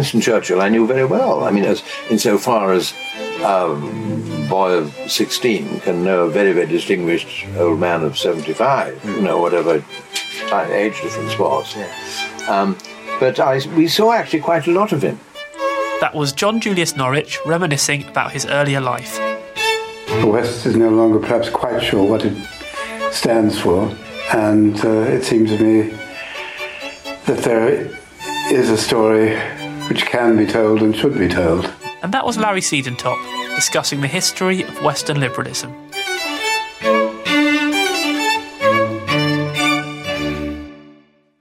Winston Churchill I knew very well. I mean, as insofar as a boy of 16 can know a very, very distinguished old man of 75, you know, whatever age difference was. Um, but I, we saw actually quite a lot of him. That was John Julius Norwich reminiscing about his earlier life. The West is no longer perhaps quite sure what it stands for, and uh, it seems to me that there is a story which can be told and should be told. And that was Larry Siedentop discussing the history of Western liberalism.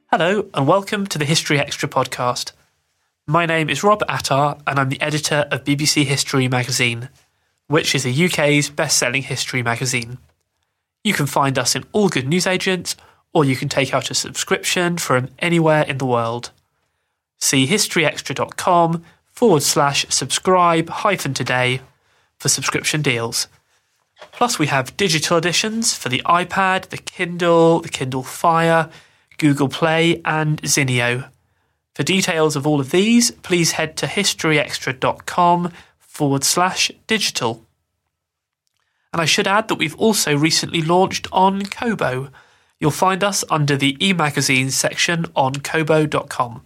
Hello, and welcome to the History Extra podcast. My name is Rob Attar, and I'm the editor of BBC History magazine, which is the UK's best selling history magazine. You can find us in all good newsagents, or you can take out a subscription from anywhere in the world. See historyextra.com forward slash subscribe hyphen today for subscription deals. Plus, we have digital editions for the iPad, the Kindle, the Kindle Fire, Google Play, and Zinio. For details of all of these, please head to historyextra.com forward slash digital. And I should add that we've also recently launched on Kobo. You'll find us under the e-magazines section on kobo.com.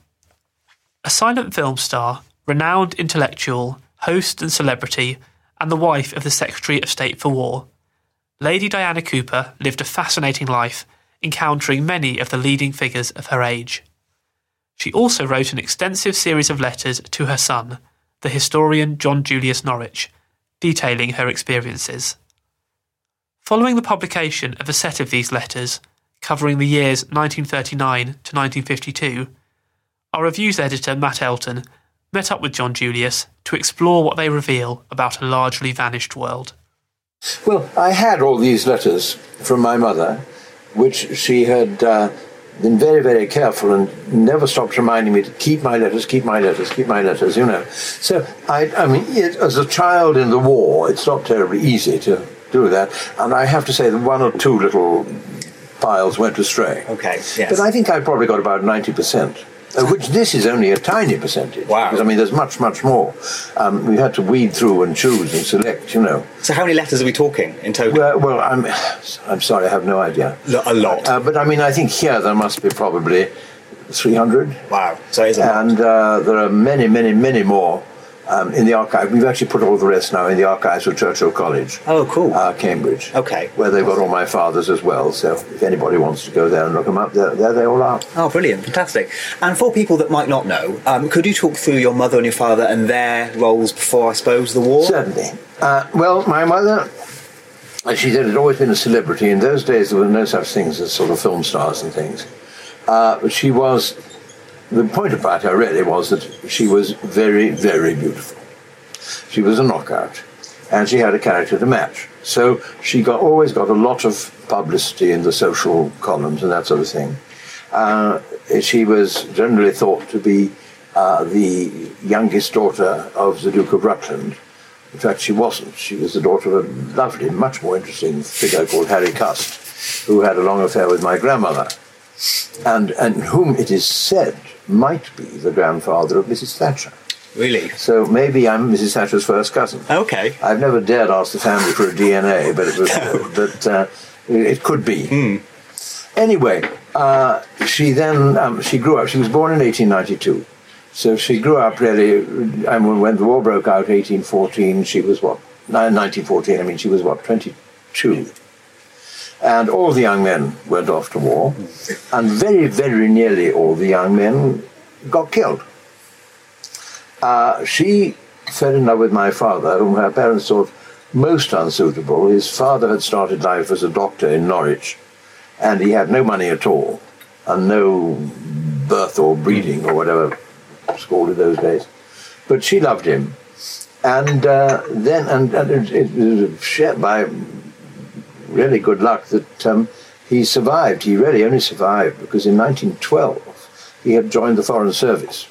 A silent film star, renowned intellectual, host and celebrity, and the wife of the Secretary of State for War, Lady Diana Cooper lived a fascinating life, encountering many of the leading figures of her age. She also wrote an extensive series of letters to her son, the historian John Julius Norwich, detailing her experiences. Following the publication of a set of these letters, covering the years 1939 to 1952, our reviews editor Matt Elton met up with John Julius to explore what they reveal about a largely vanished world. Well, I had all these letters from my mother, which she had uh, been very, very careful and never stopped reminding me to keep my letters, keep my letters, keep my letters, you know. So, I, I mean, it, as a child in the war, it's not terribly easy to do that. And I have to say that one or two little files went astray. Okay, yes. But I think I probably got about 90%. Uh, which this is only a tiny percentage. Wow. Because, I mean, there's much, much more. Um, we had to weed through and choose and select, you know. So how many letters are we talking in total? Well, well I'm, I'm sorry, I have no idea. A lot. Uh, but I mean, I think here there must be probably 300. wow. So it is a lot. And uh, there are many, many, many more um, in the archive. We've actually put all the rest now in the archives of Churchill College. Oh, cool. Uh, Cambridge. Okay. Where they've got all my fathers as well. So if anybody wants to go there and look them up, there, there they all are. Oh, brilliant, fantastic. And for people that might not know, um, could you talk through your mother and your father and their roles before, I suppose, the war? Certainly. Uh, well, my mother, as she said, had always been a celebrity. In those days, there were no such things as sort of film stars and things. Uh, but she was, the point about her really was that she was very, very beautiful. She was a knockout, and she had a character to match. So she got always got a lot of publicity in the social columns and that sort of thing. Uh, she was generally thought to be uh, the youngest daughter of the Duke of Rutland. In fact, she wasn't. She was the daughter of a lovely, much more interesting figure called Harry Cust, who had a long affair with my grandmother, and, and whom it is said might be the grandfather of Mrs. Thatcher. Really? So maybe I'm Mrs. Thatcher's first cousin. Okay. I've never dared ask the family for a DNA, but it was, but uh, it could be. Anyway, uh, she then um, she grew up. She was born in 1892, so she grew up really. I mean, when the war broke out, 1814, she was what? 1914. I mean, she was what? 22. And all the young men went off to war, and very, very nearly all the young men got killed. Uh, she fell in love with my father, whom her parents thought most unsuitable. His father had started life as a doctor in Norwich, and he had no money at all, and no birth or breeding or whatever it's called in those days. But she loved him, and uh, then and, and it, it was shared by really good luck that um, he survived. He really only survived because in 1912 he had joined the Foreign Service.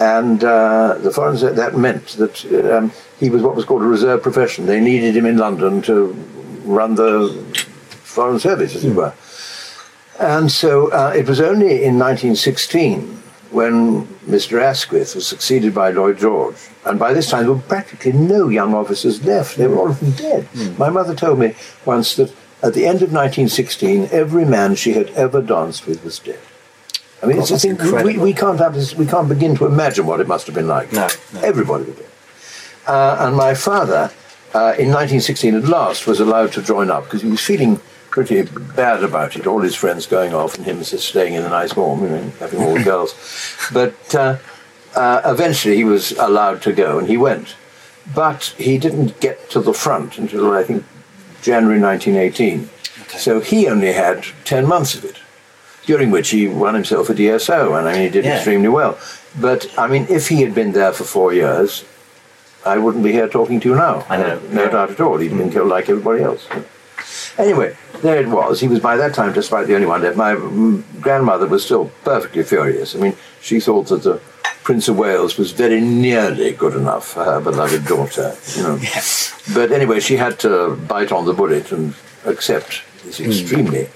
And uh, the Foreign Service, that meant that um, he was what was called a reserve profession. They needed him in London to run the Foreign Service, as it were. And so uh, it was only in 1916 when Mr. Asquith was succeeded by Lloyd George. And by this time, there were practically no young officers left. They were all of them dead. My mother told me once that at the end of 1916, every man she had ever danced with was dead. I mean, God, it's a thing, we, we, can't have this, we can't begin to imagine what it must have been like. No, no. Everybody was dead. Uh, and my father, uh, in 1916, at last was allowed to join up because he was feeling pretty bad about it. All his friends going off and him just staying in a nice home, you know, having all the girls. But uh, uh, eventually he was allowed to go and he went. But he didn't get to the front until I think January 1918. So he only had 10 months of it, during which he won himself a DSO, and I mean, he did Yeah. extremely well. But I mean, if he had been there for four years, I wouldn't be here talking to you now. I know. No doubt at all. He'd been killed like everybody else. Anyway, there it was. He was by that time just about the only one left. My mm, grandmother was still perfectly furious. I mean, she thought that the Prince of Wales was very nearly good enough for her beloved daughter. You know. But anyway, she had to bite on the bullet and accept this extremely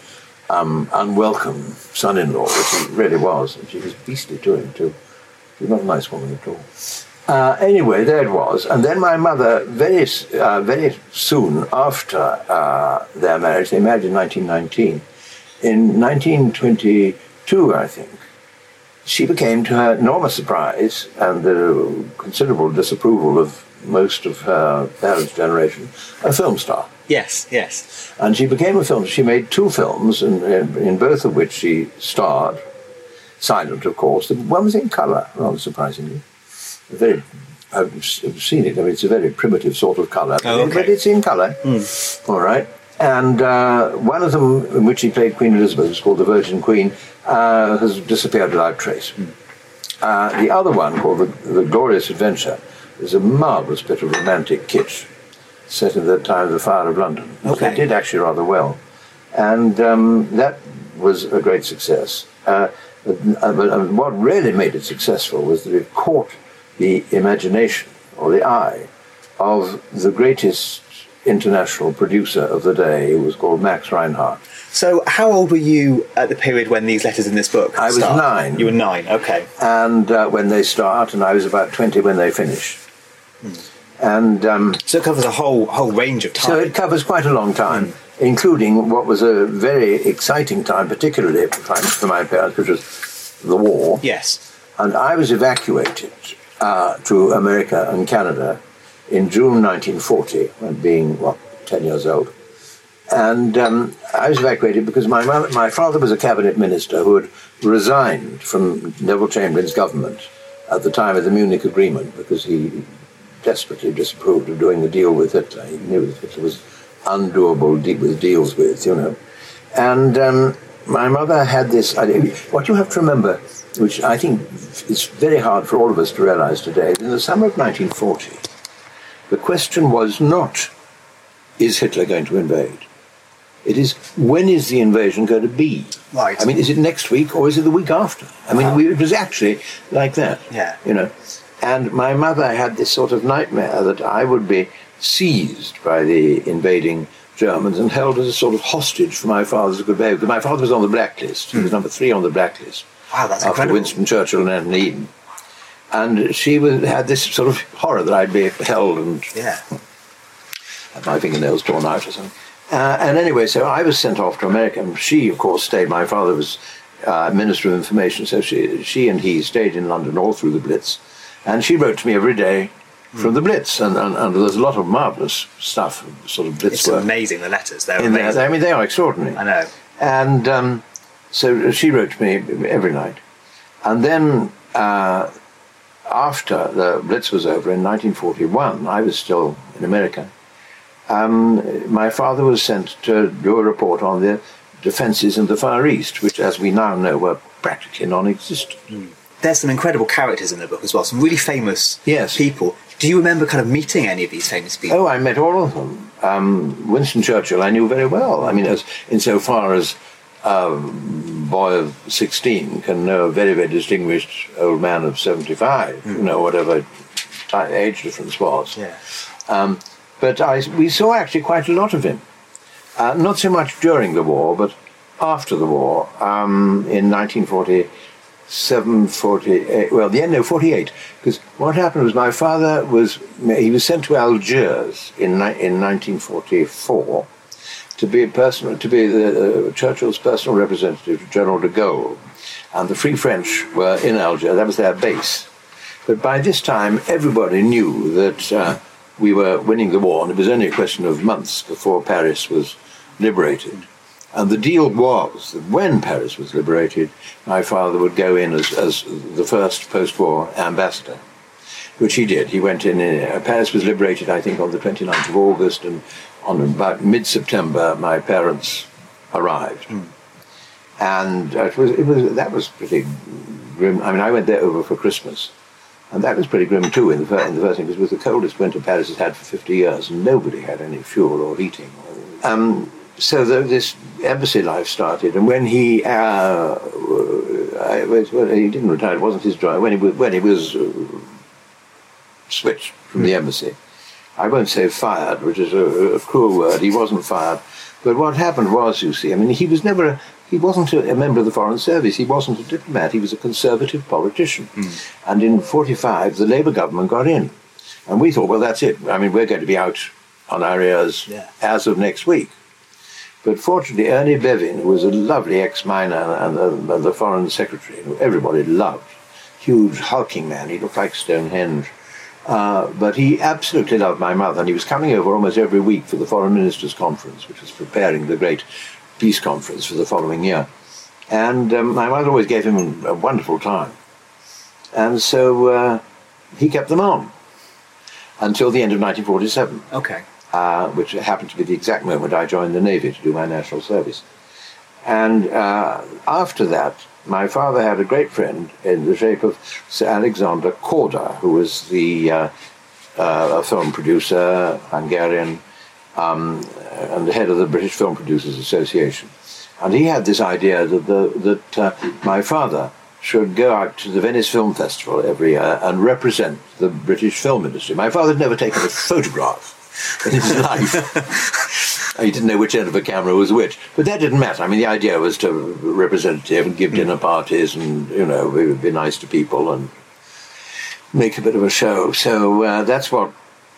um, unwelcome son-in-law, which he really was. And she was beastly to him too. She was not a nice woman at all. Uh, anyway, there it was. And then my mother, very, uh, very soon after uh, their marriage, they married in 1919. In 1922, I think, she became, to her enormous surprise and the considerable disapproval of most of her parents' generation, a film star. Yes, yes. And she became a film. She made two films, in, in, in both of which she starred. Silent, of course. The one was in colour, rather surprisingly. Very, I've seen it. I mean, it's a very primitive sort of colour, Oh, okay. but it's in colour. All right. And uh, one of them, in which he played Queen Elizabeth, was called The Virgin Queen, uh, has disappeared without trace. Uh, the other one, called the, the Glorious Adventure, is a marvellous bit of romantic kitsch set in the time of the Fire of London. Okay. They did actually rather well. And um, that was a great success. Uh, but, uh, but, uh, what really made it successful was that it caught the imagination or the eye of the greatest international producer of the day, who was called Max Reinhardt. So, how old were you at the period when these letters in this book? I was nine. You were nine. Okay. And uh, when they start, and I was about 20 when they finish. And um, So it covers a whole whole range of time. So it covers quite a long time, including what was a very exciting time, particularly for my parents, which was the war. yes. And I was evacuated uh, to America and Canada in June 1940, when being, what, 10 years old. And um, I was evacuated because my, mother, my father was a cabinet minister who had resigned from Neville Chamberlain's government at the time of the Munich Agreement because he desperately disapproved of doing the deal with Hitler. He knew that Hitler was undoable de- with deals with, you know. And um, my mother had this idea. What you have to remember, which I think is very hard for all of us to realize today, in the summer of 1940, the question was not, is Hitler going to invade? It is, when is the invasion going to be? Right. I mean, is it next week or is it the week after? I mean, we, it was actually like that. Yeah. You know. And my mother had this sort of nightmare that I would be seized by the invading Germans and held as a sort of hostage for my father's good behavior. Because my father was on the blacklist. He was hmm. number three on the blacklist. Wow, that's after incredible. Winston Churchill and Eden. And she was, had this sort of horror that I'd be held and Yeah. had my fingernails torn out or something. Uh, and anyway, so I was sent off to America, and she, of course, stayed. My father was uh, Minister of Information, so she, she and he stayed in London all through the Blitz. And she wrote to me every day from the Blitz, and, and, and there's a lot of marvellous stuff, sort of Blitz It's work. amazing, the letters. They're in there. amazing. I mean, they are extraordinary. I know. And um, so she wrote to me every night. And then uh, after the Blitz was over in 1941, I was still in America. Um, my father was sent to do a report on the defences in the Far East, which, as we now know, were practically non-existent. There's some incredible characters in the book as well, some really famous Yes. people. Do you remember kind of meeting any of these famous people? Oh, I met all of them. Um, Winston Churchill, I knew very well. I mean, as insofar as a boy of 16 can know a very, very distinguished old man of 75, you know, whatever age difference was. Yeah. Um, but I, we saw actually quite a lot of him. Uh, not so much during the war, but after the war, um, in 1947, 48, well, the end of 48, because what happened was my father was, he was sent to Algiers in, in 1944 to be a personal, to be the, uh, Churchill's personal representative General de Gaulle. And the Free French were in Algiers, that was their base. But by this time, everybody knew that uh, we were winning the war, and it was only a question of months before Paris was liberated. And the deal was that when Paris was liberated, my father would go in as, as the first post war ambassador, which he did. He went in, uh, Paris was liberated, I think, on the 29th of August, and on about mid September, my parents arrived. And uh, it was, it was, that was pretty grim. I mean, I went there over for Christmas. And that was pretty grim too in the, fir- in the first thing, because it was the coldest winter Paris has had for 50 years, and nobody had any fuel or heating. Um, so the, this embassy life started, and when he, uh, I, well, he didn't retire, it wasn't his job, when he, was- when he was uh, switched from the embassy, I won't say fired, which is a, a cruel word, he wasn't fired, but what happened was, you see, I mean, he was never, a, he wasn't a, member of the Foreign Service, he wasn't a diplomat, he was a conservative politician. Hmm. And in 45, the Labour government got in. And we thought, well, that's it. I mean, we're going to be out on our ears Yeah. as of next week. But fortunately, Ernie Bevin, who was a lovely ex-miner and the, and the foreign secretary, who everybody loved, huge hulking man, he looked like Stonehenge. Uh, but he absolutely loved my mother, and he was coming over almost every week for the Foreign Ministers' Conference, which was preparing the great peace conference for the following year. And um, my mother always gave him a wonderful time. And so uh, he kept them on until the end of 1947 Okay. uh, which happened to be the exact moment I joined the Navy to do my national service. And uh, after that, my father had a great friend in the shape of Sir Alexander Korda, who was the uh, uh, film producer, Hungarian, um, and the head of the British Film Producers Association. And he had this idea that, the, that uh, my father should go out to the Venice Film Festival every year and represent the British film industry. My father had never taken a photograph in his life. He didn't know which end of a camera was which. But that didn't matter. I mean, the idea was to represent it and give dinner parties and, you know, be, be nice to people and make a bit of a show. So uh, that's what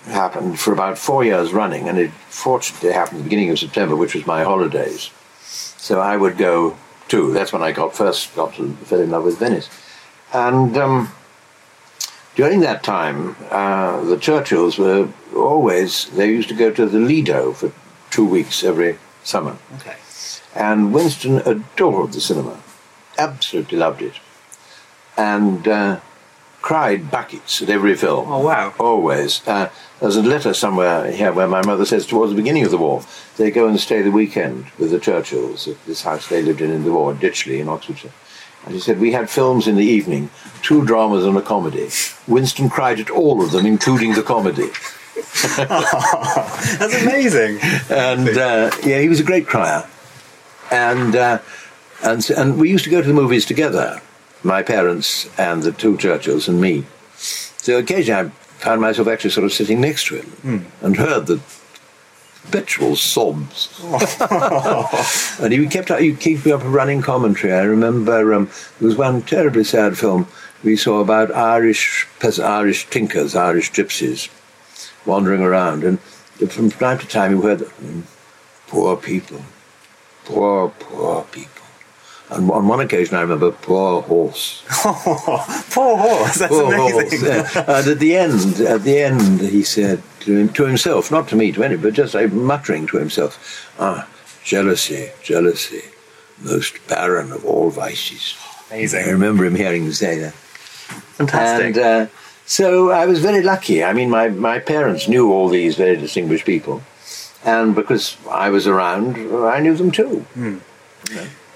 happened for about four years running. And it fortunately happened at the beginning of September, which was my holidays. So I would go too. That's when I got first got to fell in love with Venice. And um, during that time, uh, the Churchills were always, they used to go to the Lido for two weeks every summer. Okay. And Winston adored the cinema, absolutely loved it, and uh, cried buckets at every film. Oh, wow. Always. Uh, there's a letter somewhere here where my mother says towards the beginning of the war, they go and stay the weekend with the Churchills at this house they lived in in the war, Ditchley in Oxfordshire. And he said, we had films in the evening, two dramas and a comedy. Winston cried at all of them, including the comedy. That's amazing. and uh, yeah, he was a great crier. And uh, and and we used to go to the movies together, my parents and the two Churchills and me. So occasionally I found myself actually sort of sitting next to him and heard the perpetual sobs. and he kept he keep up a running commentary. I remember um, there was one terribly sad film we saw about Irish Irish tinkers, Irish gypsies wandering around, and from time to time you heard. poor people, poor, poor people. And on one occasion, I remember poor horse. Poor horse. That's Poor amazing. horse. yeah. And at the end, at the end, he said to, him, to himself, not to me, to anybody, but just like, muttering to himself, "Ah, jealousy, jealousy, most barren of all vices." Amazing. I remember him hearing him say that. Fantastic. And uh, so I was very lucky. I mean, my, my parents knew all these very distinguished people. And because I was around, I knew them too. Hmm.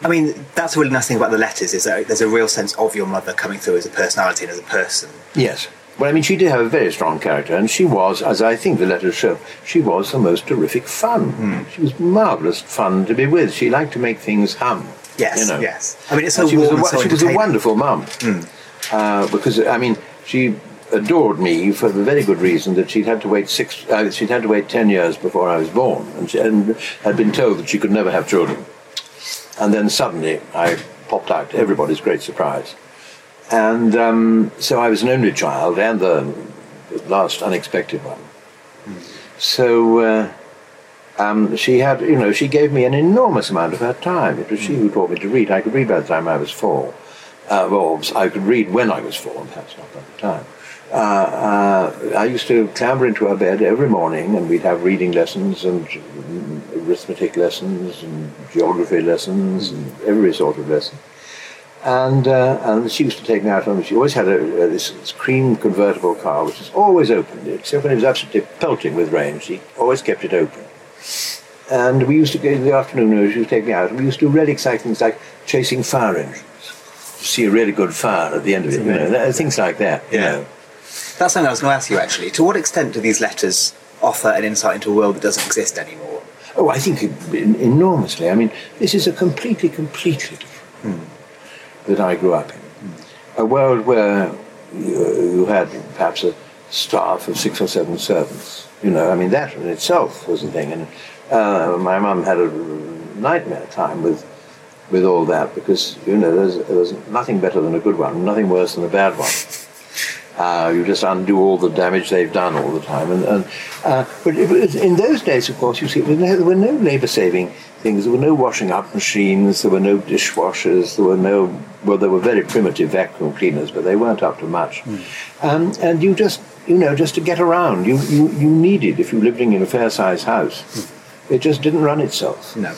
I mean, that's a really nice thing about the letters is that there's a real sense of your mother coming through as a personality and as a person. Yes. Well, I mean, she did have a very strong character, and she was, as I think the letters show, she was the most terrific fun. Hmm. She was marvellous fun to be with. She liked to make things hum. Yes, you know. yes. I mean, it's so And she was, a, so she was a wonderful mum. Hmm. Uh, because, I mean, she adored me for the very good reason that she'd had to wait six, uh, she'd had to wait ten years before I was born, and, she, and had been told that she could never have children. And then suddenly I popped out to everybody's great surprise. And um, so I was an only child and the last unexpected one. So uh, um, she had, you know, she gave me an enormous amount of her time. It was she who taught me to read. I could read by the time I was four. Uh, well, I could read when I was four, perhaps not by the time. Uh, uh, I used to clamber into her bed every morning, and we'd have reading lessons and arithmetic lessons and geography lessons and every sort of lesson. And uh, and she used to take me out on. She always had a, a, this, this cream convertible car, which was always open, except when it was absolutely pelting with rain. She always kept it open. And we used to go in the afternoon. She would take me out, and we used to do really exciting things like chasing fire engines. See a really good fire at the end of it, you know, things like that. You Yeah. know. That's something I was going to ask you actually. To what extent do these letters offer an insight into a world that doesn't exist anymore? Oh, I think enormously. I mean, this is a completely, completely different world that I grew up in. A world where you, you had perhaps a staff of six or seven servants. You know, I mean, that in itself was a thing. And uh, my mum had a nightmare time with with all that because, you know, there's, there's nothing better than a good one, nothing worse than a bad one. Uh, you just undo all the damage they've done all the time. And, and uh, but in those days, of course, you see, there were no, labour-saving things. There were no washing up machines. There were no dishwashers. There were no well, there were very primitive vacuum cleaners, but they weren't up to much. Um, and you just, you know, just to get around, you, you, you needed, if you were living in a fair-sized house, it just didn't run itself. No.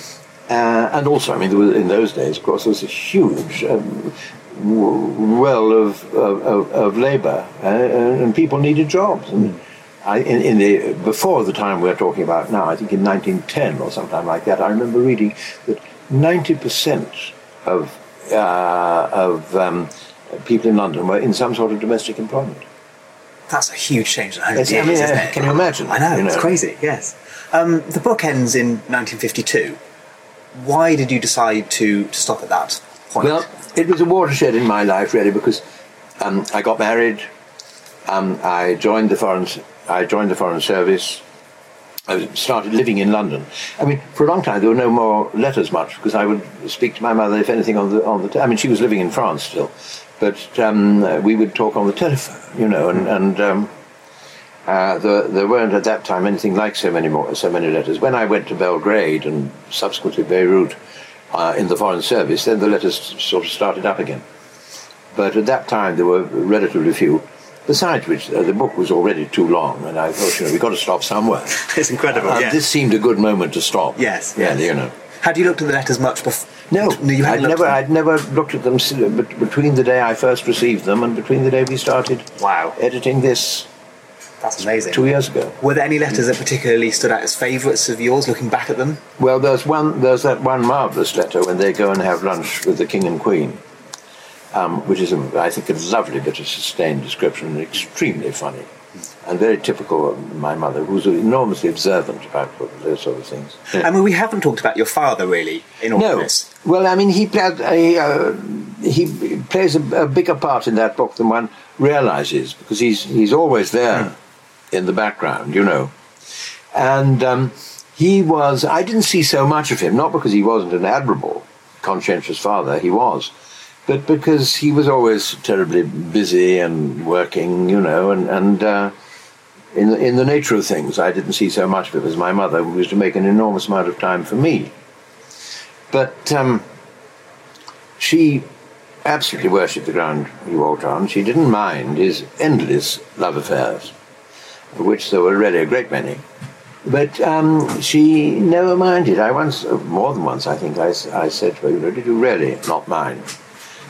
Uh, and also, I mean, there was, in those days, of course, there was a huge um, well of, of, of, of labour, uh, and people needed jobs. And I, in, in the before the time we're talking about now, I think in 1910 or sometime like that, I remember reading that 90 percent of uh, of um, people in London were in some sort of domestic employment. That's a huge change in 100 Yes, I mean, isn't uh, can you imagine? I know, You it's crazy, yes. Um, the book ends in 1952. Why did you decide to, to stop at that point? Well, it was a watershed in my life, really, because um, I got married. Um, I joined the foreign. I joined the foreign service. I started living in London. I mean, for a long time there were no more letters much because I would speak to my mother if anything on the on the. T- I mean, she was living in France still, but um, we would talk on the telephone, you know, and and. Um, uh, there, there weren't at that time anything like so many more, so many letters. When I went to Belgrade and subsequently Beirut uh, in the Foreign Service, then the letters sort of started up again. But at that time there were relatively few. Besides which, uh, the book was already too long, and I thought, you know, we've got to stop somewhere. it's incredible, And yes. this seemed a good moment to stop. Yes, Yeah, yes. you know. Had you looked at the letters much before? No, no you looked never, I'd never looked at them s- bet- between the day I first received them and between the day we started? Wow, editing this that's amazing. two years ago. Were there any letters that particularly stood out as favourites of yours, looking back at them? Well, there's one. There's that one marvelous letter when they go and have lunch with the king and queen, um, which is, a, I think, a lovely bit of sustained description and extremely funny, and very typical of my mother, who's enormously observant about those sort of things. I mean, we haven't talked about your father really in all No. this. Well, I mean, he played a, uh, he plays a, a bigger part in that book than one realizes because he's he's always there in the background, you know. And um, he was. I didn't see so much of him, not because he wasn't an admirable, conscientious father. He was. But because he was always terribly busy and working, you know, and, and uh, in the, in the nature of things, I didn't see so much of it as my mother who was to make an enormous amount of time for me. But um, she absolutely worshipped the ground he walked on. She didn't mind his endless love affairs, which there were really a great many. But um, she never minded. I once, uh, more than once, I think, I, I said to her, you know, did you really not mind?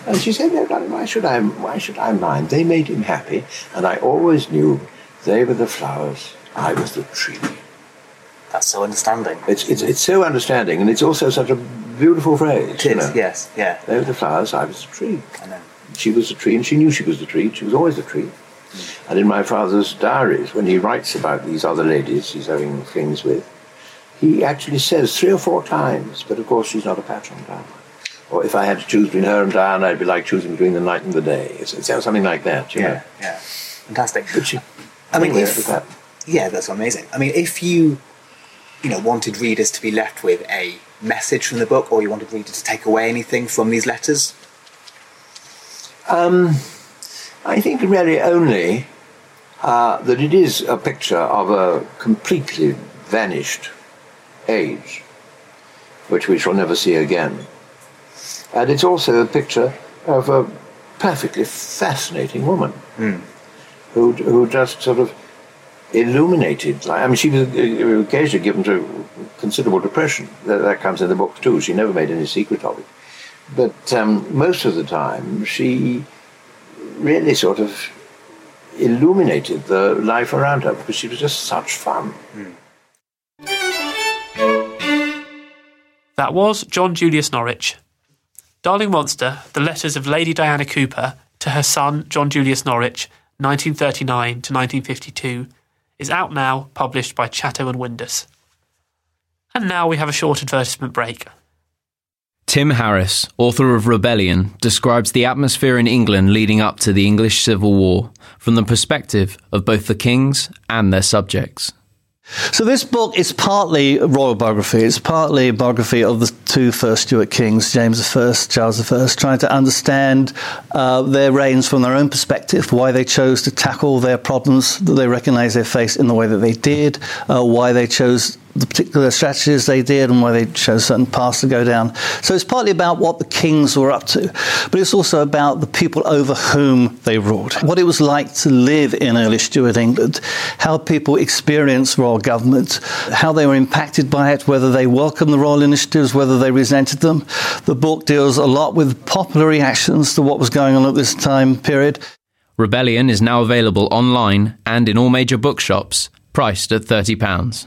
And she said, no, darling, why should I, why should I mind? They made him happy, and I always knew they were the flowers, I was the tree. That's so understanding. It's, it's, it's so understanding, and it's also such a beautiful phrase. It you know. yes, yeah. They were the flowers, I was the tree. I know. She was the tree, and she knew she was the tree. She was always the tree. And in my father's diaries, when he writes about these other ladies he's having things with, he actually says three or four times, but of course she's not a patch on Diana. Or if I had to choose between her and Diana, I'd be like choosing between the night and the day. It's, it's something like that, you know. Yeah, yeah. Fantastic. But she, I mean, if- that. Yeah, that's amazing. I mean, if you, you know, wanted readers to be left with a message from the book, or you wanted readers to take away anything from these letters, Um, I think really only uh, that it is a picture of a completely vanished age, which we shall never see again. And it's also a picture of a perfectly fascinating woman who, who just sort of illuminated. I mean, she was occasionally given to considerable depression. That, that comes in the book too. She never made any secret of it. But um, most of the time, she really sort of illuminated the life around her because she was just such fun. That was John Julius Norwich. Darling Monster, the letters of Lady Diana Cooper to her son John Julius Norwich, 1939 to 1952, is out now, published by Chatto and Windus. And now we have a short advertisement break. Tim Harris, author of Rebellion, describes the atmosphere in England leading up to the English Civil War from the perspective of both the kings and their subjects. So this book is partly royal biography. It's partly a biography of the two first Stuart kings, James I, Charles I, trying to understand uh, their reigns from their own perspective, why they chose to tackle their problems that they recognise they faced in the way that they did, uh, why they chose the particular strategies they did and why they chose certain paths to go down. So it's partly about what the kings were up to, but it's also about the people over whom they ruled, what it was like to live in early Stuart England, how people experienced royal government, how they were impacted by it, whether they welcomed the royal initiatives, whether they resented them. The book deals a lot with popular reactions to what was going on at this time period. Rebellion is now available online and in all major bookshops, priced at £30.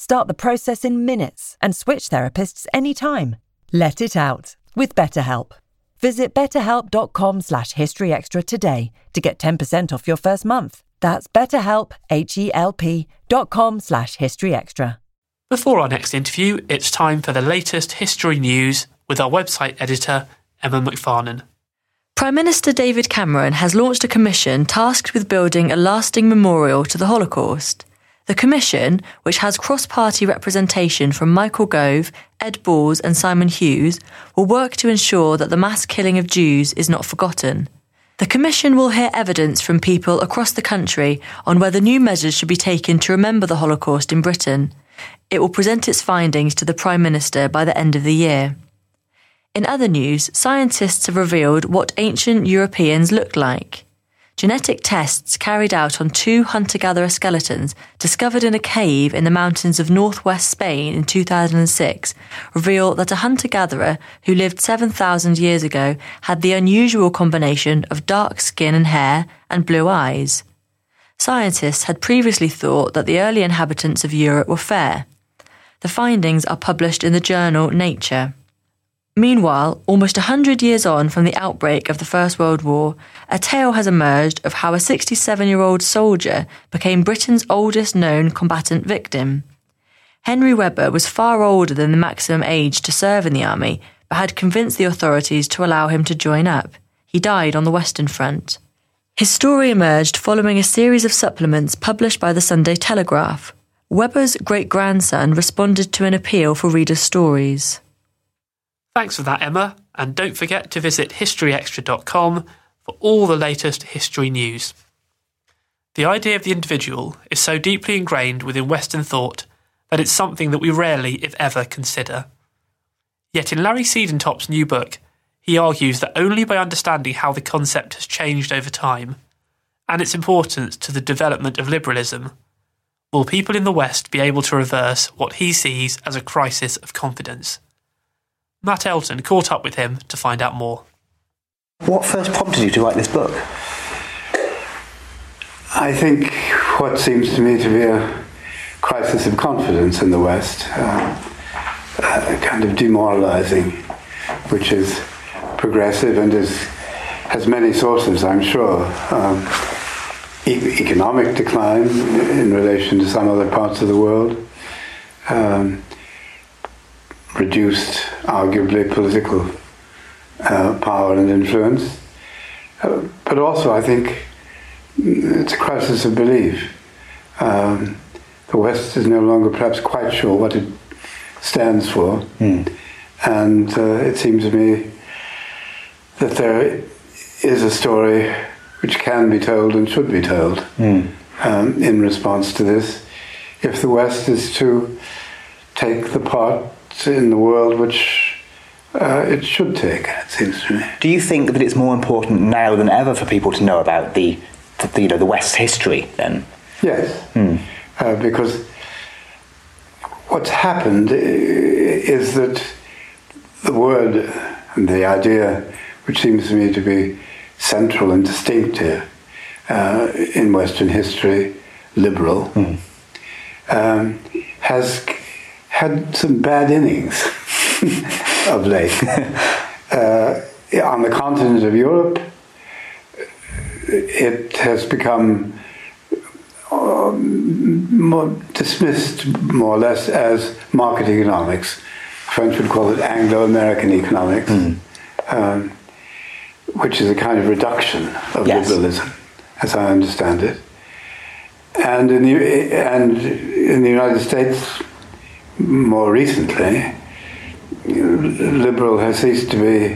Start the process in minutes and switch therapists anytime. Let it out with BetterHelp. Visit betterhelp.com slash historyextra today to get 10% off your first month. That's betterhelp, H-E-L-P dot com slash historyextra. Before our next interview, it's time for the latest history news with our website editor, Emma McFarnon. Prime Minister David Cameron has launched a commission tasked with building a lasting memorial to the Holocaust. The Commission, which has cross party representation from Michael Gove, Ed Balls, and Simon Hughes, will work to ensure that the mass killing of Jews is not forgotten. The Commission will hear evidence from people across the country on whether new measures should be taken to remember the Holocaust in Britain. It will present its findings to the Prime Minister by the end of the year. In other news, scientists have revealed what ancient Europeans looked like. Genetic tests carried out on two hunter gatherer skeletons discovered in a cave in the mountains of northwest Spain in 2006 reveal that a hunter gatherer who lived 7,000 years ago had the unusual combination of dark skin and hair and blue eyes. Scientists had previously thought that the early inhabitants of Europe were fair. The findings are published in the journal Nature. Meanwhile, almost a hundred years on from the outbreak of the First World War, a tale has emerged of how a 67 year old soldier became Britain's oldest known combatant victim. Henry Webber was far older than the maximum age to serve in the army, but had convinced the authorities to allow him to join up. He died on the Western Front. His story emerged following a series of supplements published by the Sunday Telegraph. Webber's great grandson responded to an appeal for readers' stories. Thanks for that, Emma, and don't forget to visit historyextra.com for all the latest history news. The idea of the individual is so deeply ingrained within Western thought that it's something that we rarely, if ever, consider. Yet in Larry Siedentop's new book, he argues that only by understanding how the concept has changed over time, and its importance to the development of liberalism, will people in the West be able to reverse what he sees as a crisis of confidence. Matt Elton caught up with him to find out more. What first prompted you to write this book? I think what seems to me to be a crisis of confidence in the West, uh, uh, kind of demoralizing, which is progressive and is, has many sources, I'm sure. Um, e- economic decline in relation to some other parts of the world. Um, reduced, arguably, political uh, power and influence. Uh, but also, I think it's a crisis of belief. Um, the West is no longer perhaps quite sure what it stands for. Mm. And uh, it seems to me that there is a story which can be told and should be told mm. um, in response to this. If the West is to take the part in the world which uh, it should take, it seems to me. Do you think that it's more important now than ever for people to know about the, the you know, the West's history? Then, yes, mm. uh, because what's happened is that the word and the idea, which seems to me to be central and distinctive uh, in Western history, liberal, mm. um, has had some bad innings of late. uh, on the continent of Europe, it has become um, more dismissed more or less as market economics. French would call it Anglo-American economics, mm. um, which is a kind of reduction of yes. liberalism, as I understand it. And in the and in the United States, more recently, liberal has ceased to be,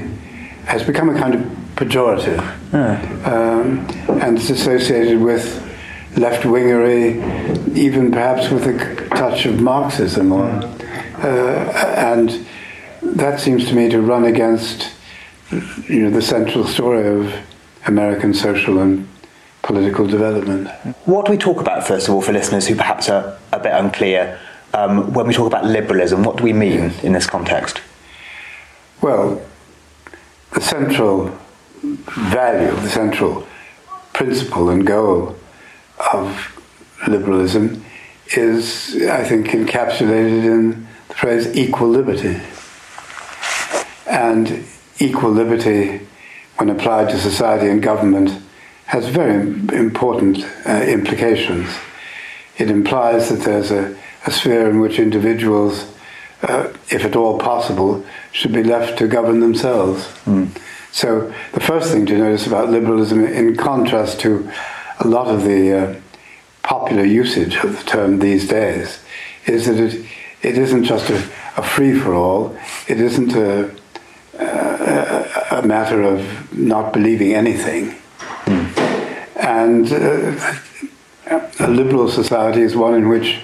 has become a kind of pejorative, um, and it's associated with left wingery, even perhaps with a touch of Marxism, or, uh, and that seems to me to run against, you know, the central story of American social and political development. What do we talk about first of all for listeners who perhaps are a bit unclear? Um, when we talk about liberalism, what do we mean in this context? Well, the central value, the central principle and goal of liberalism is, I think, encapsulated in the phrase equal liberty. And equal liberty, when applied to society and government, has very important uh, implications. It implies that there's a, a sphere in which individuals, uh, if at all possible, should be left to govern themselves. Mm. So the first thing to notice about liberalism, in contrast to a lot of the uh, popular usage of the term these days is that it, it isn't just a, a free for all, it isn't a, a, a, matter of not believing anything. Mm. And uh, a liberal society is one in which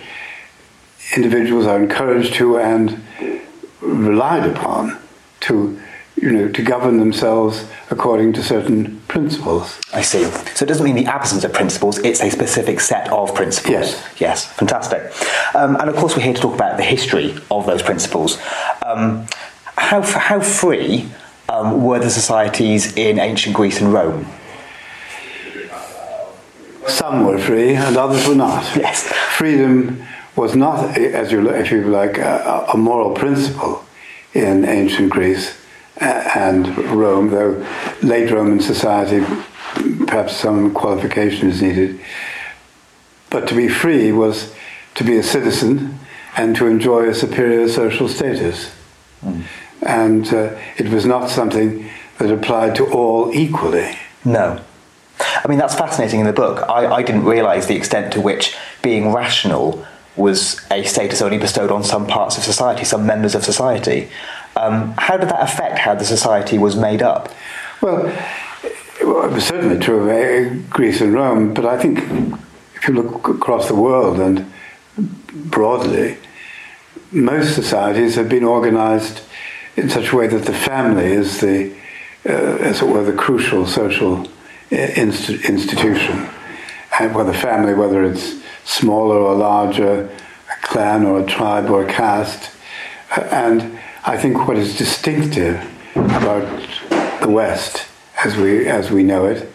individuals are encouraged to and relied upon to you know, to govern themselves according to certain principles. I see. So it doesn't mean the absence of principles, it's a specific set of principles. Yes. Yes, fantastic. Um, and of course, we're here to talk about the history of those principles. Um, how, how free um, were the societies in ancient Greece and Rome? Some were free and others were not. Yes. Freedom was not, as you, if you like, a, a moral principle in ancient Greece and Rome, though late Roman society, perhaps some qualification is needed. But to be free was to be a citizen and to enjoy a superior social status. Mm. And uh, it was not something that applied to all equally. No. I mean, that's fascinating in the book. I, I didn't realise the extent to which being rational was a status only bestowed on some parts of society, some members of society. Um, how did that affect how the society was made up? Well, it was certainly true of uh, Greece and Rome, but I think if you look across the world and broadly, most societies have been organized in such a way that the family is the, uh, as it were, the crucial social uh, inst- institution. And whether family, whether it's smaller or larger, a clan or a tribe or a caste, and I think what is distinctive about the West, as we as we know it,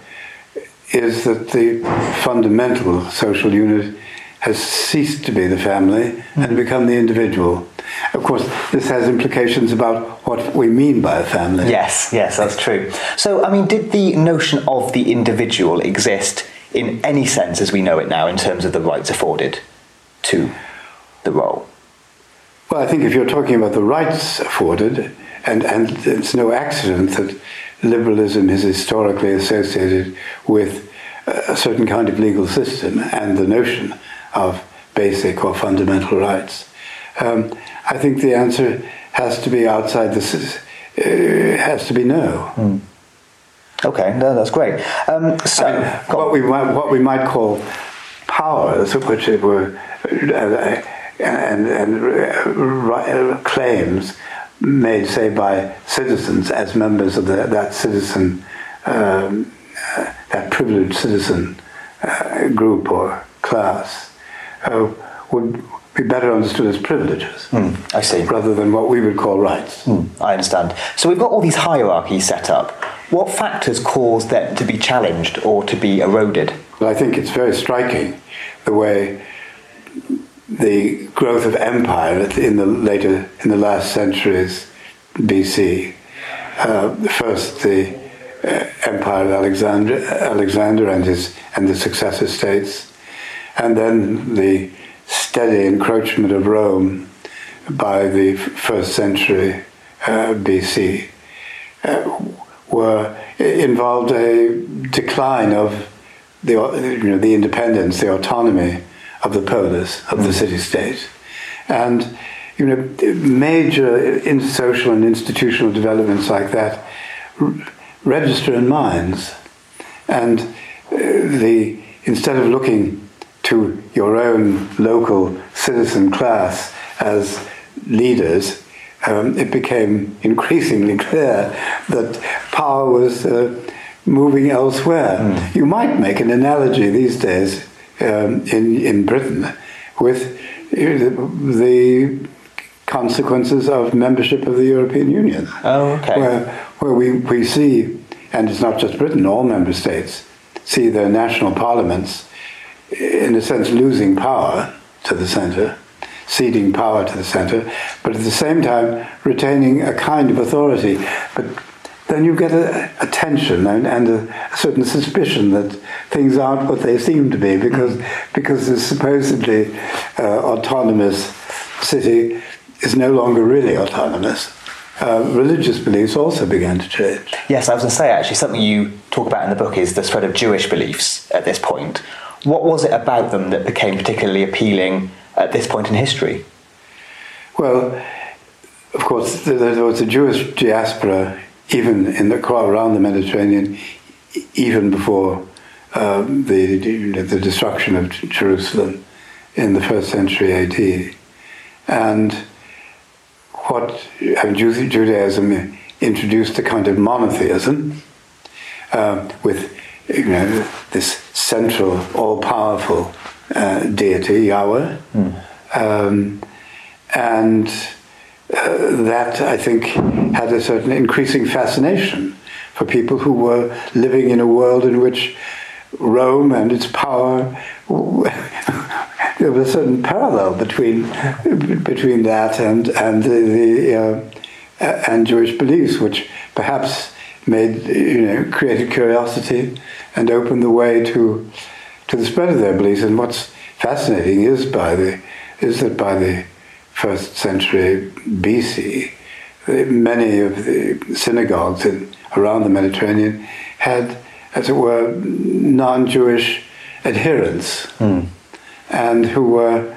is that the fundamental social unit has ceased to be the family and mm. become the individual. Of course, this has implications about what we mean by a family. Yes, yes, that's true. So, I mean, did the notion of the individual exist in any sense as we know it now in terms of the rights afforded to the role? Well, I think if you're talking about the rights afforded, and, and it's no accident that liberalism is historically associated with a certain kind of legal system and the notion of basic or fundamental rights. Um, I think the answer has to be outside this. Uh, has to be no. Mm. Okay, no, that's great. Um, so, I mean, what we might, what we might call powers, which were uh, and, and uh, claims made, say, by citizens as members of the, that citizen, um, uh, that privileged citizen uh, group or class, uh, would be better understood as privileges. Mm, I see. Rather than what we would call rights. Mm, I understand. So we've got all these hierarchies set up. What factors cause that to be challenged or to be eroded? Well, I think it's very striking the way the growth of empire in the later in the last centuries BC. Uh, first, the uh, empire of Alexander, Alexander and his and the successor states, and then the steady encroachment of Rome by the first century uh, BC uh, were involved a decline of the you know the independence, the autonomy of the polis, of the city state. And you know, major in social and institutional developments like that register in minds. And uh, the instead of looking to your own local citizen class as leaders, um, it became increasingly clear that power was uh, moving elsewhere. Mm. You might make an analogy these days um, in, in Britain with the consequences of membership of the European Union. Oh, okay. Where, where we, we see, and it's not just Britain, all member states see their national parliaments, in a sense, losing power to the centre, ceding power to the centre, but at the same time retaining a kind of authority. But then you get a, a tension and, and a, a, certain suspicion that things aren't what they seem to be because because the supposedly uh, autonomous city is no longer really autonomous. Uh, religious beliefs also began to change. Yes, I was going to say actually something you talk about in the book is the spread of Jewish beliefs at this point. What was it about them that became particularly appealing at this point in history? Well, of course, there was a Jewish diaspora even in the around the Mediterranean, even before um, the, the destruction of Jerusalem in the first century AD. And what Judaism introduced a kind of monotheism uh, with you know this central, all-powerful uh, deity Yahweh, mm. um, and uh, that I think had a certain increasing fascination for people who were living in a world in which Rome and its power there was a certain parallel between between that and and the, the uh, and Jewish beliefs, which perhaps made you know created curiosity and opened the way to to the spread of their beliefs. And what's fascinating is by the is that by the first century BC, many of the synagogues in, around the Mediterranean had, as it were, non-Jewish adherents. Mm and who were,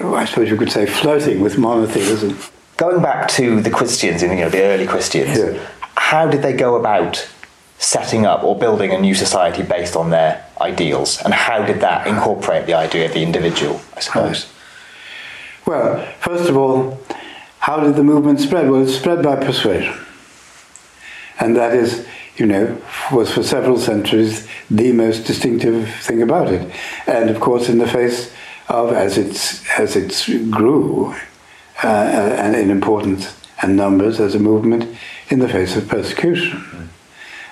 I suppose you could say, flirting with monotheism. Going back to the Christians, you know, the early Christians, yeah. how did they go about setting up or building a new society based on their ideals, and how did that incorporate the idea of the individual? I suppose. Right. Well, first of all, how did the movement spread? Well, it spread by persuasion, and that is you know, was for several centuries the most distinctive thing about it. And of course, in the face of, as, it's, as it grew uh, and in importance and numbers as a movement, in the face of persecution.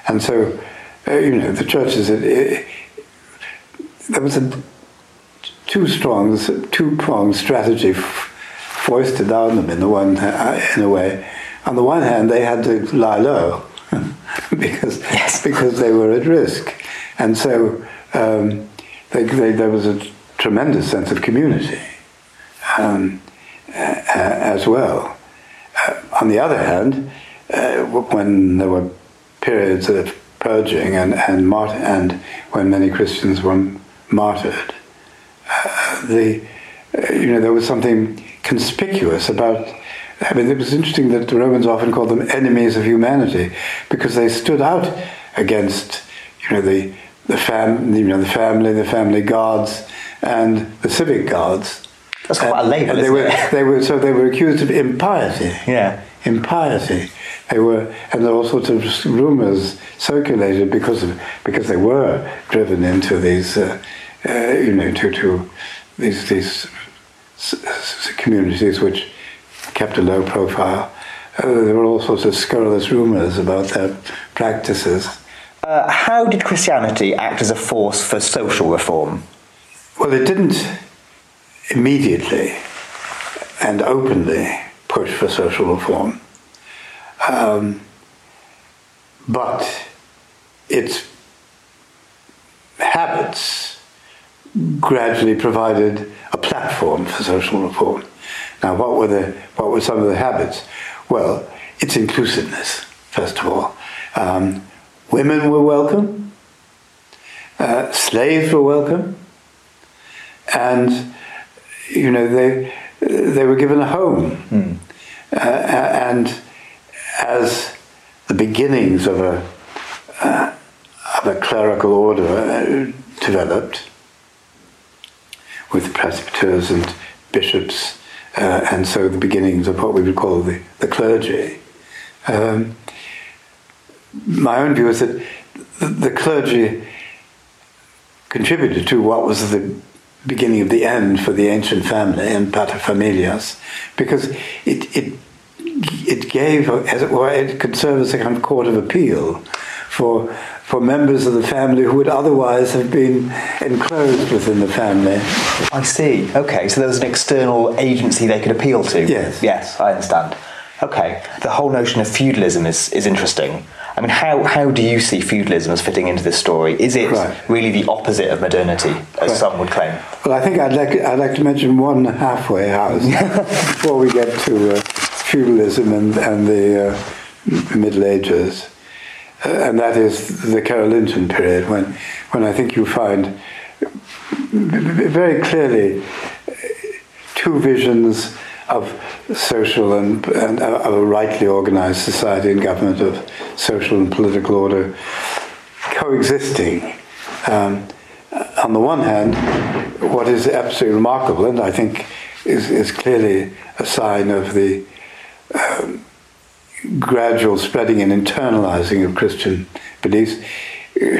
And so, uh, you know, the churches, it, it, there was a two strong, two pronged strategy foisted on them in the one, in a way. On the one hand, they had to lie low because yes. because they were at risk, and so um, they, they, there was a tremendous sense of community um, as well. Uh, on the other hand, uh, when there were periods of purging and and, mart- and when many Christians were martyred, uh, the uh, you know there was something conspicuous about I mean, it was interesting that the Romans often called them enemies of humanity because they stood out against, you know, the the fam, you know, the family, the family gods, and the civic guards. That's quite and, a label. they were, it? they were so they were accused of impiety. Yeah, impiety. They were, and there were all sorts of rumours circulated because of because they were driven into these, uh, uh, you know, to to these these communities which kept a low profile. Uh, there were all sorts of scurrilous rumours about their practices. Uh, how did Christianity act as a force for social reform? Well, it didn't immediately and openly push for social reform. Um, but its habits gradually provided a platform for social reform. Now, what were the what were some of the habits? Well, it's inclusiveness first of all. Um, women were welcome, uh, slaves were welcome, and you know they they were given a home, mm. uh, and as the beginnings of a uh, of a clerical order uh, developed with presbyters and bishops uh, and so the beginnings of what we would call the, the clergy. Um, my own view is that the, the, clergy contributed to what was the beginning of the end for the ancient family and paterfamilias, because it, it, it gave, as it were, it could serve as a kind of court of appeal for for members of the family who would otherwise have been enclosed within the family. I see. Okay, so there was an external agency they could appeal to. Yes. Yes, I understand. Okay, the whole notion of feudalism is, is interesting. I mean, how, how do you see feudalism as fitting into this story? Is it right. really the opposite of modernity, as right. some would claim? Well, I think I'd like, I'd like to mention one halfway house before we get to uh, feudalism and, and the uh, Middle Ages. Uh, and that is the Carolingian period, when, when I think you find very clearly two visions of social and, and of a rightly organized society and government of social and political order coexisting. Um, on the one hand, what is absolutely remarkable, and I think is, is clearly a sign of the um, gradual spreading and internalizing of Christian beliefs,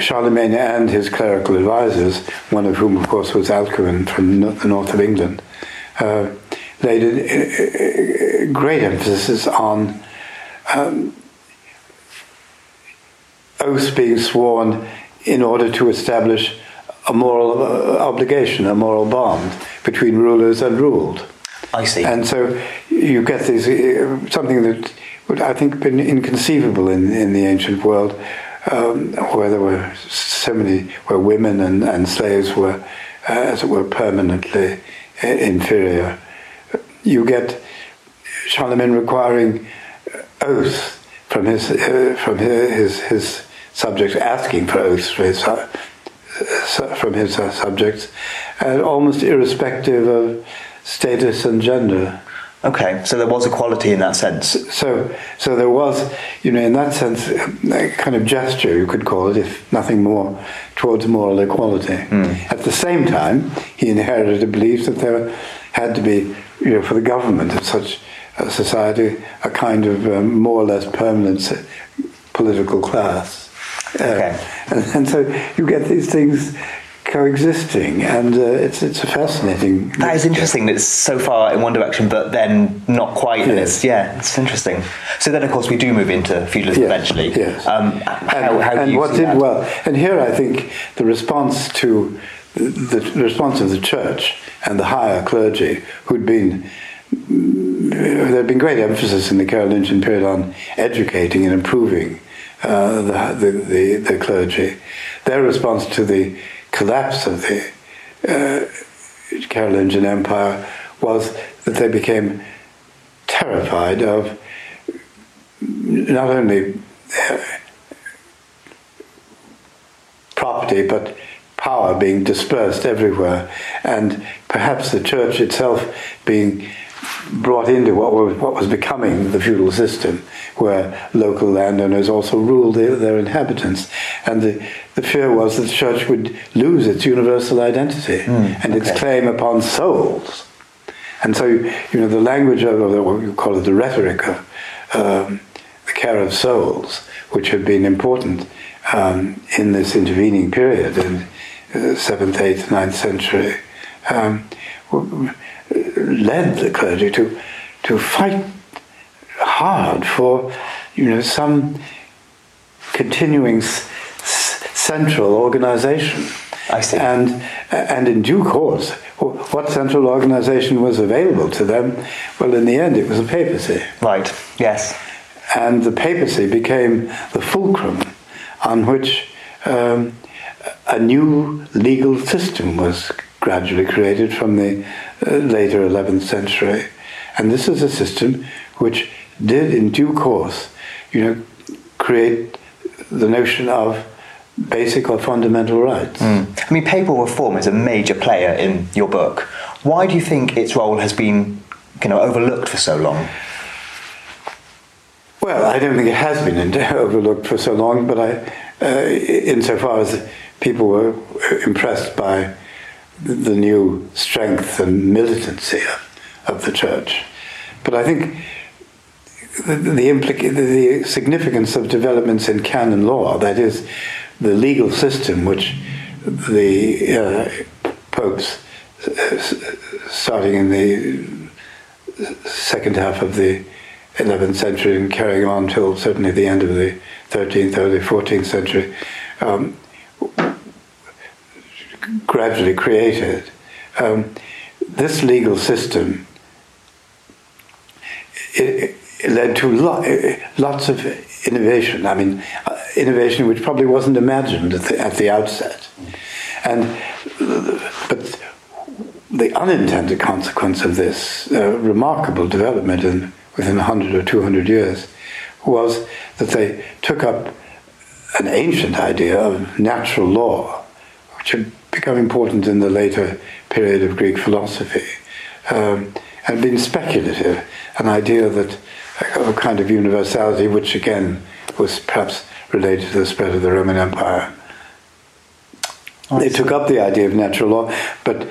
Charlemagne and his clerical advisors, one of whom, of course, was Alcuin from the north of England, uh, laid a, a, great emphasis on um, oaths being sworn in order to establish a moral uh, obligation, a moral bond between rulers and ruled. I see. And so you get this uh, something that would I think been inconceivable in, in the ancient world, um, where there were so many, where women and, and slaves were, uh, as it were, permanently uh, inferior. You get Charlemagne requiring oaths from his uh, from his, his subjects, asking for oaths for his from his uh, subjects, almost irrespective of status and gender. Okay, so there was equality in that sense. So, so there was, you know, in that sense, a kind of gesture you could call it, if nothing more, towards moral equality. Mm. At the same time, he inherited a belief that there had to be, you know, for the government of such a society, a kind of um, more or less permanent political class. Okay. Uh, and, and, so you get these things coexisting, and uh, it's it's a fascinating. That is interesting. That it's so far in one direction, but then not quite. Yes. yeah, it's interesting. So then, of course, we do move into feudalism yes. eventually. Yes. Um, how, and, how and what did well, and here I think the response to the, the response of the church and the higher clergy who'd been there had been great emphasis in the Carolingian period on educating and improving uh, the, the, the, the, clergy. Their response to the collapse of the uh, Carolingian Empire was that they became terrified of not only property but power being dispersed everywhere, and perhaps the church itself being brought into what was, what was becoming the feudal system, where local landowners also ruled their, their inhabitants. And the, the fear was that the church would lose its universal identity mm, and okay. its claim upon souls. And so, you know, the language of, what you call it, the rhetoric of um, the care of souls, which had been important um, in this intervening period in the 7th, 8th, 9th century, um, led the clergy to to fight hard for you know some continuing s- central organization. I see. And and in due course, what central organization was available to them? Well, in the end, it was the papacy. Right. Yes. And the papacy became the fulcrum on which um, a new legal system was gradually created from the uh, later 11th century. And this is a system which did, in due course, you know, create the notion of basic or fundamental rights. Mm. I mean, papal reform is a major player in your book. Why do you think its role has been, you know, overlooked for so long? Well, I don't think it has been overlooked for so long, but I, uh, insofar as people were impressed by the new strength and militancy of the church. But I think the, the, implica- the significance of developments in canon law, that is, the legal system which the uh, popes, starting in the second half of the 11th century and carrying on till certainly the end of the 13th or the 14th century, um, gradually created, um, this legal system it, it led to lo- lots of innovation. I mean, uh, innovation which probably wasn't imagined at the, at the outset. And but the unintended consequence of this uh, remarkable development in, within 100 or 200 years was that they took up an ancient idea of natural law, which had become important in the later period of Greek philosophy um, and been speculative, an idea that of a kind of universality, which again was perhaps related to the spread of the Roman Empire. they took up the idea of natural law, but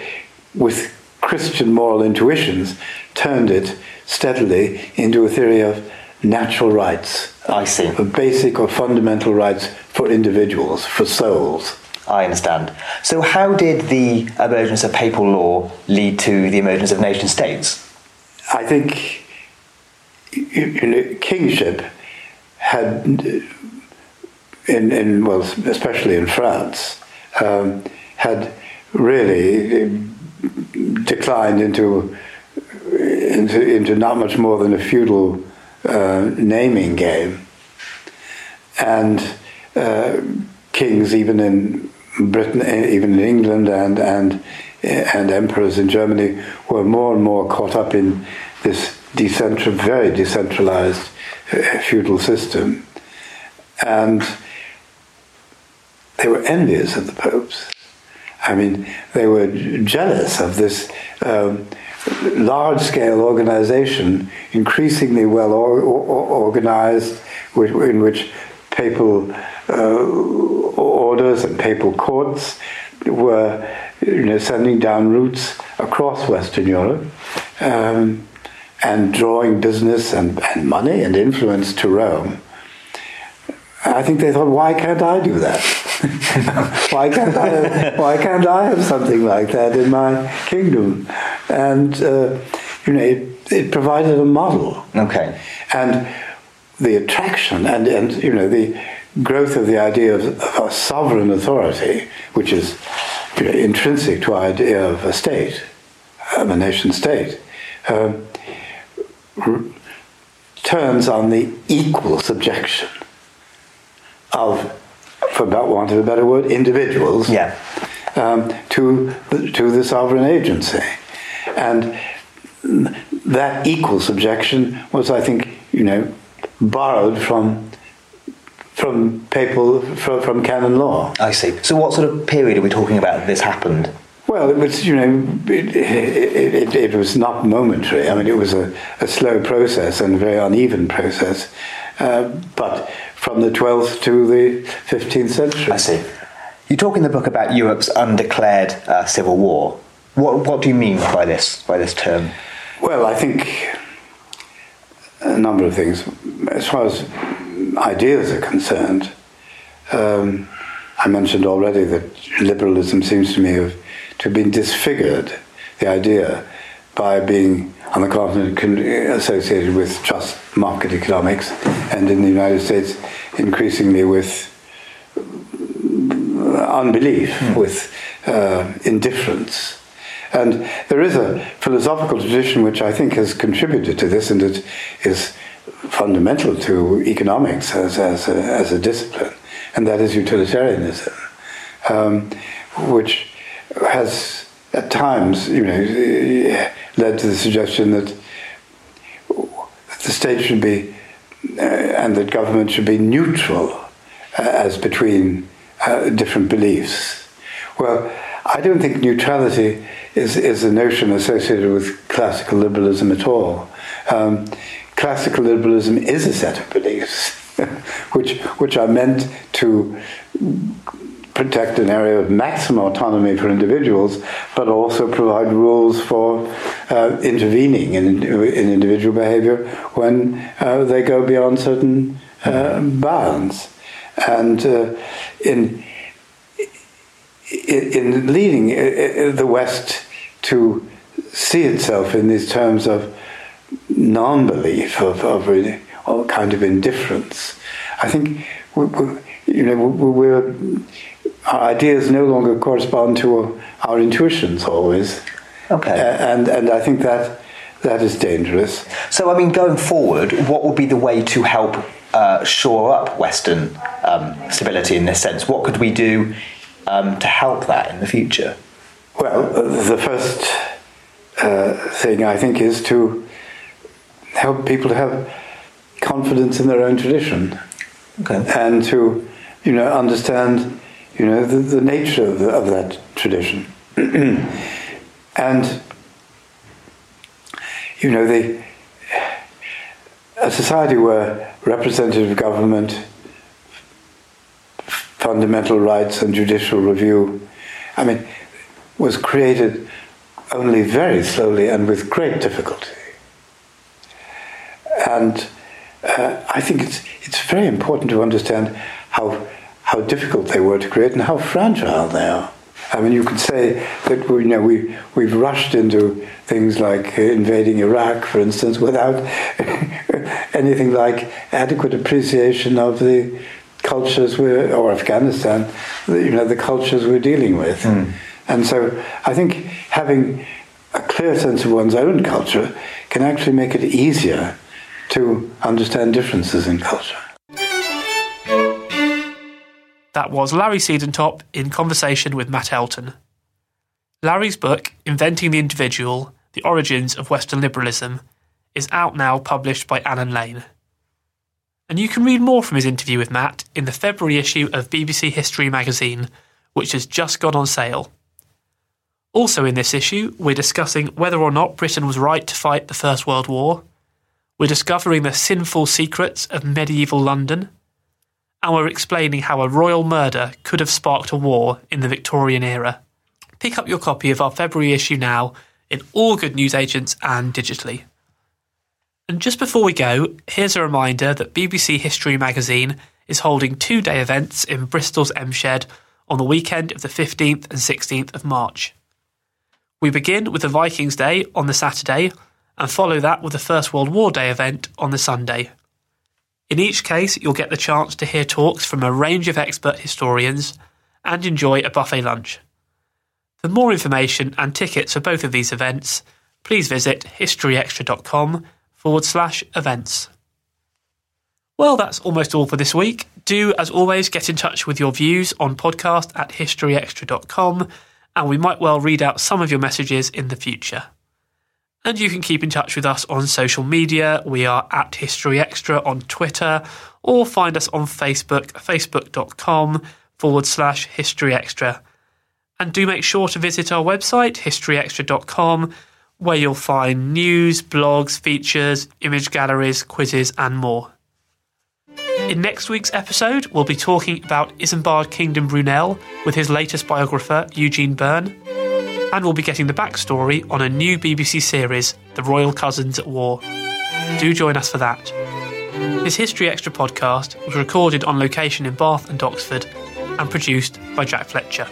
with Christian moral intuitions, turned it steadily into a theory of natural rights. I see. Of basic or fundamental rights for individuals, for souls. I understand. So, how did the emergence of papal law lead to the emergence of nation states? I think you know, kingship had, in, in well, especially in France, um, had really declined into into into not much more than a feudal uh, naming game, and uh, kings even in Britain, even in England, and and and emperors in Germany were more and more caught up in this decentral, very decentralized uh, feudal system, and they were envious of the popes. I mean, they were jealous of this um, large scale organization, increasingly well or, or, organized, in which papal orders and papal courts were you know, sending down routes across Western Europe um, and drawing business and, and money and influence to Rome. I think they thought, why can't I do that? why can't I? Have, why can't I have something like that in my kingdom? And uh, you know, it, it provided a model. Okay. And the attraction and and you know the growth of the idea of, of a sovereign authority, which is you know, intrinsic to our idea of a state, of a nation state, um, r- turns on the equal subjection of, for want of a better word, individuals yeah. um, to, to the sovereign agency. And that equal subjection was, I think, you know, borrowed from from papal from, from canon law. I see. So, what sort of period are we talking about? This happened. Well, it was, you know, it, it, it, it was not momentary. I mean, it was a, a slow process and a very uneven process. Uh, but from the 12th to the 15th century. I see. You talk in the book about Europe's undeclared uh, civil war. What, what do you mean by this, by this term? Well, I think a number of things. As far as ideas are concerned, um, I mentioned already that liberalism seems to me have, to have been disfigured, the idea, by being on the continent associated with just market economics, and in the United States increasingly with unbelief, mm. with uh, indifference. And there is a philosophical tradition which I think has contributed to this and it is fundamental to economics as, as, a, as a discipline, and that is utilitarianism, um, which has at times, you know, led to the suggestion that the state should be uh, and that government should be neutral uh, as between uh, different beliefs. Well, I don't think neutrality is, is a notion associated with classical liberalism at all. Um, classical liberalism is a set of beliefs which, which are meant to protect an area of maximum autonomy for individuals, but also provide rules for uh, intervening in, in, individual behavior when uh, they go beyond certain uh, bounds. And uh, in, in leading uh, uh, the West to see itself in these terms of non-belief, of, of all kind of indifference, I think we, we, you know we're our ideas no longer correspond to our intuitions always. Okay. And and I think that that is dangerous. So I mean, going forward, what would be the way to help uh, shore up Western um, stability in this sense? What could we do um, to help that in the future? Well, the first uh, thing I think is to help people to have confidence in their own tradition, okay. and to you know understand you know, the, the nature of, the, of that tradition. and, you know, the, a society where representative government, fundamental rights, and judicial review, I mean, was created only very slowly and with great difficulty. And uh, I think it's, it's very important to understand how, how difficult they were to create and how fragile they are. I mean, you could say that we, you know, we, we've rushed into things like invading Iraq, for instance, without anything like adequate appreciation of the cultures we're, or Afghanistan, you know, the cultures we're dealing with. Mm. And so I think having a clear sense of one's own culture can actually make it easier to understand differences in culture. That was Larry Siedentop in conversation with Matt Elton. Larry's book, Inventing the Individual The Origins of Western Liberalism, is out now, published by Allen Lane. And you can read more from his interview with Matt in the February issue of BBC History magazine, which has just gone on sale. Also, in this issue, we're discussing whether or not Britain was right to fight the First World War. We're discovering the sinful secrets of medieval London and we're explaining how a royal murder could have sparked a war in the Victorian era. Pick up your copy of our February issue now in all good newsagents and digitally. And just before we go, here's a reminder that BBC History magazine is holding two day events in Bristol's M Shed on the weekend of the 15th and 16th of March. We begin with the Vikings Day on the Saturday and follow that with the First World War Day event on the Sunday. In each case, you'll get the chance to hear talks from a range of expert historians and enjoy a buffet lunch. For more information and tickets for both of these events, please visit historyextra.com forward slash events. Well, that's almost all for this week. Do, as always, get in touch with your views on podcast at historyextra.com, and we might well read out some of your messages in the future. And you can keep in touch with us on social media. We are at History Extra on Twitter or find us on Facebook, facebook.com forward slash History Extra. And do make sure to visit our website, historyextra.com, where you'll find news, blogs, features, image galleries, quizzes, and more. In next week's episode, we'll be talking about Isambard Kingdom Brunel with his latest biographer, Eugene Byrne and we'll be getting the backstory on a new BBC series, The Royal Cousins at War. Do join us for that. This History Extra podcast was recorded on location in Bath and Oxford and produced by Jack Fletcher.